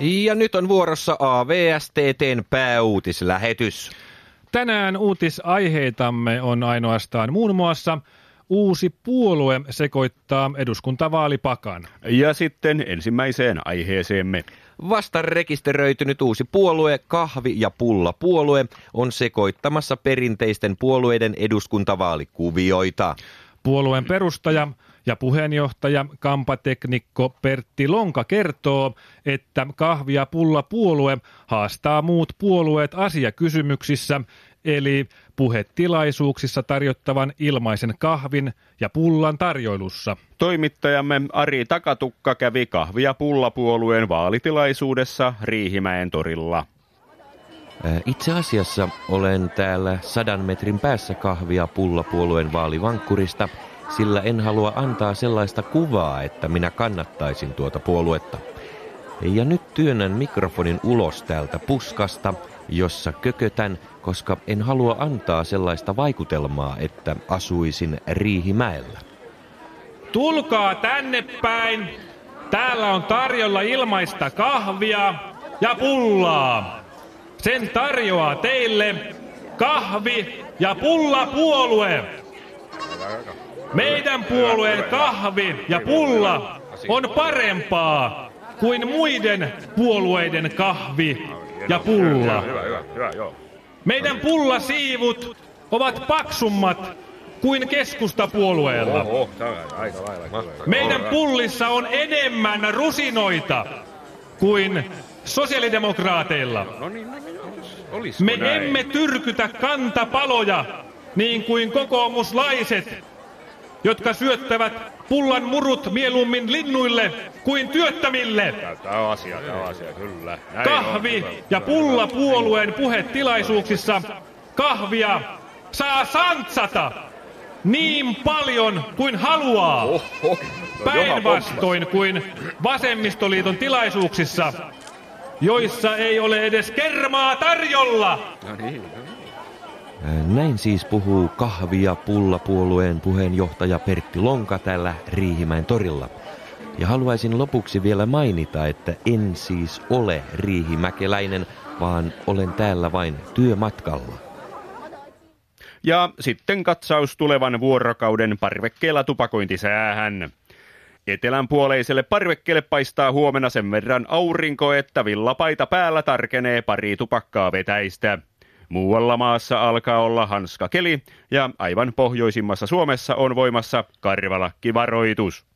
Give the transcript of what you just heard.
Ja nyt on vuorossa AVSTTn pääuutislähetys. Tänään uutisaiheitamme on ainoastaan muun muassa uusi puolue sekoittaa eduskuntavaalipakan. Ja sitten ensimmäiseen aiheeseemme. Vasta rekisteröitynyt uusi puolue, kahvi- ja pulla-puolue, on sekoittamassa perinteisten puolueiden eduskuntavaalikuvioita. Puolueen perustaja ja puheenjohtaja kampateknikko Pertti Lonka kertoo, että kahvi- ja pulla-puolue haastaa muut puolueet asiakysymyksissä, eli puhetilaisuuksissa tarjottavan ilmaisen kahvin ja pullan tarjoilussa. Toimittajamme Ari Takatukka kävi kahvi- ja pullapuolueen vaalitilaisuudessa Riihimäen torilla. Itse asiassa olen täällä sadan metrin päässä kahvia pullapuolueen vaalivankkurista, sillä en halua antaa sellaista kuvaa, että minä kannattaisin tuota puoluetta. Ja nyt työnnän mikrofonin ulos täältä puskasta, jossa kökötän, koska en halua antaa sellaista vaikutelmaa, että asuisin Riihimäellä. Tulkaa tänne päin. Täällä on tarjolla ilmaista kahvia ja pullaa. Sen tarjoaa teille kahvi ja pulla puolue. Meidän puolueen kahvi ja pulla on parempaa kuin muiden puolueiden kahvi ja pulla. Meidän pullasiivut ovat paksummat kuin keskustapuolueella. Meidän pullissa on enemmän rusinoita kuin sosiaalidemokraateilla. Me emme tyrkytä kantapaloja niin kuin kokoomuslaiset, jotka syöttävät pullan murut mieluummin linnuille kuin työttömille. Tämä on asia, tämä on asia, kyllä. Kahvi ja pulla puolueen puhetilaisuuksissa kahvia saa santsata niin paljon kuin haluaa. Päinvastoin kuin vasemmistoliiton tilaisuuksissa, joissa ei ole edes kermaa tarjolla. Näin siis puhuu kahvi- ja pullapuolueen puheenjohtaja Pertti Lonka täällä Riihimäen torilla. Ja haluaisin lopuksi vielä mainita, että en siis ole riihimäkeläinen, vaan olen täällä vain työmatkalla. Ja sitten katsaus tulevan vuorokauden parvekkeella tupakointisäähän. Etelänpuoleiselle parvekkeelle paistaa huomenna sen verran aurinko, että villapaita päällä tarkenee pari tupakkaa vetäistä. Muualla maassa alkaa olla hanskakeli ja aivan pohjoisimmassa Suomessa on voimassa karvalakkivaroitus.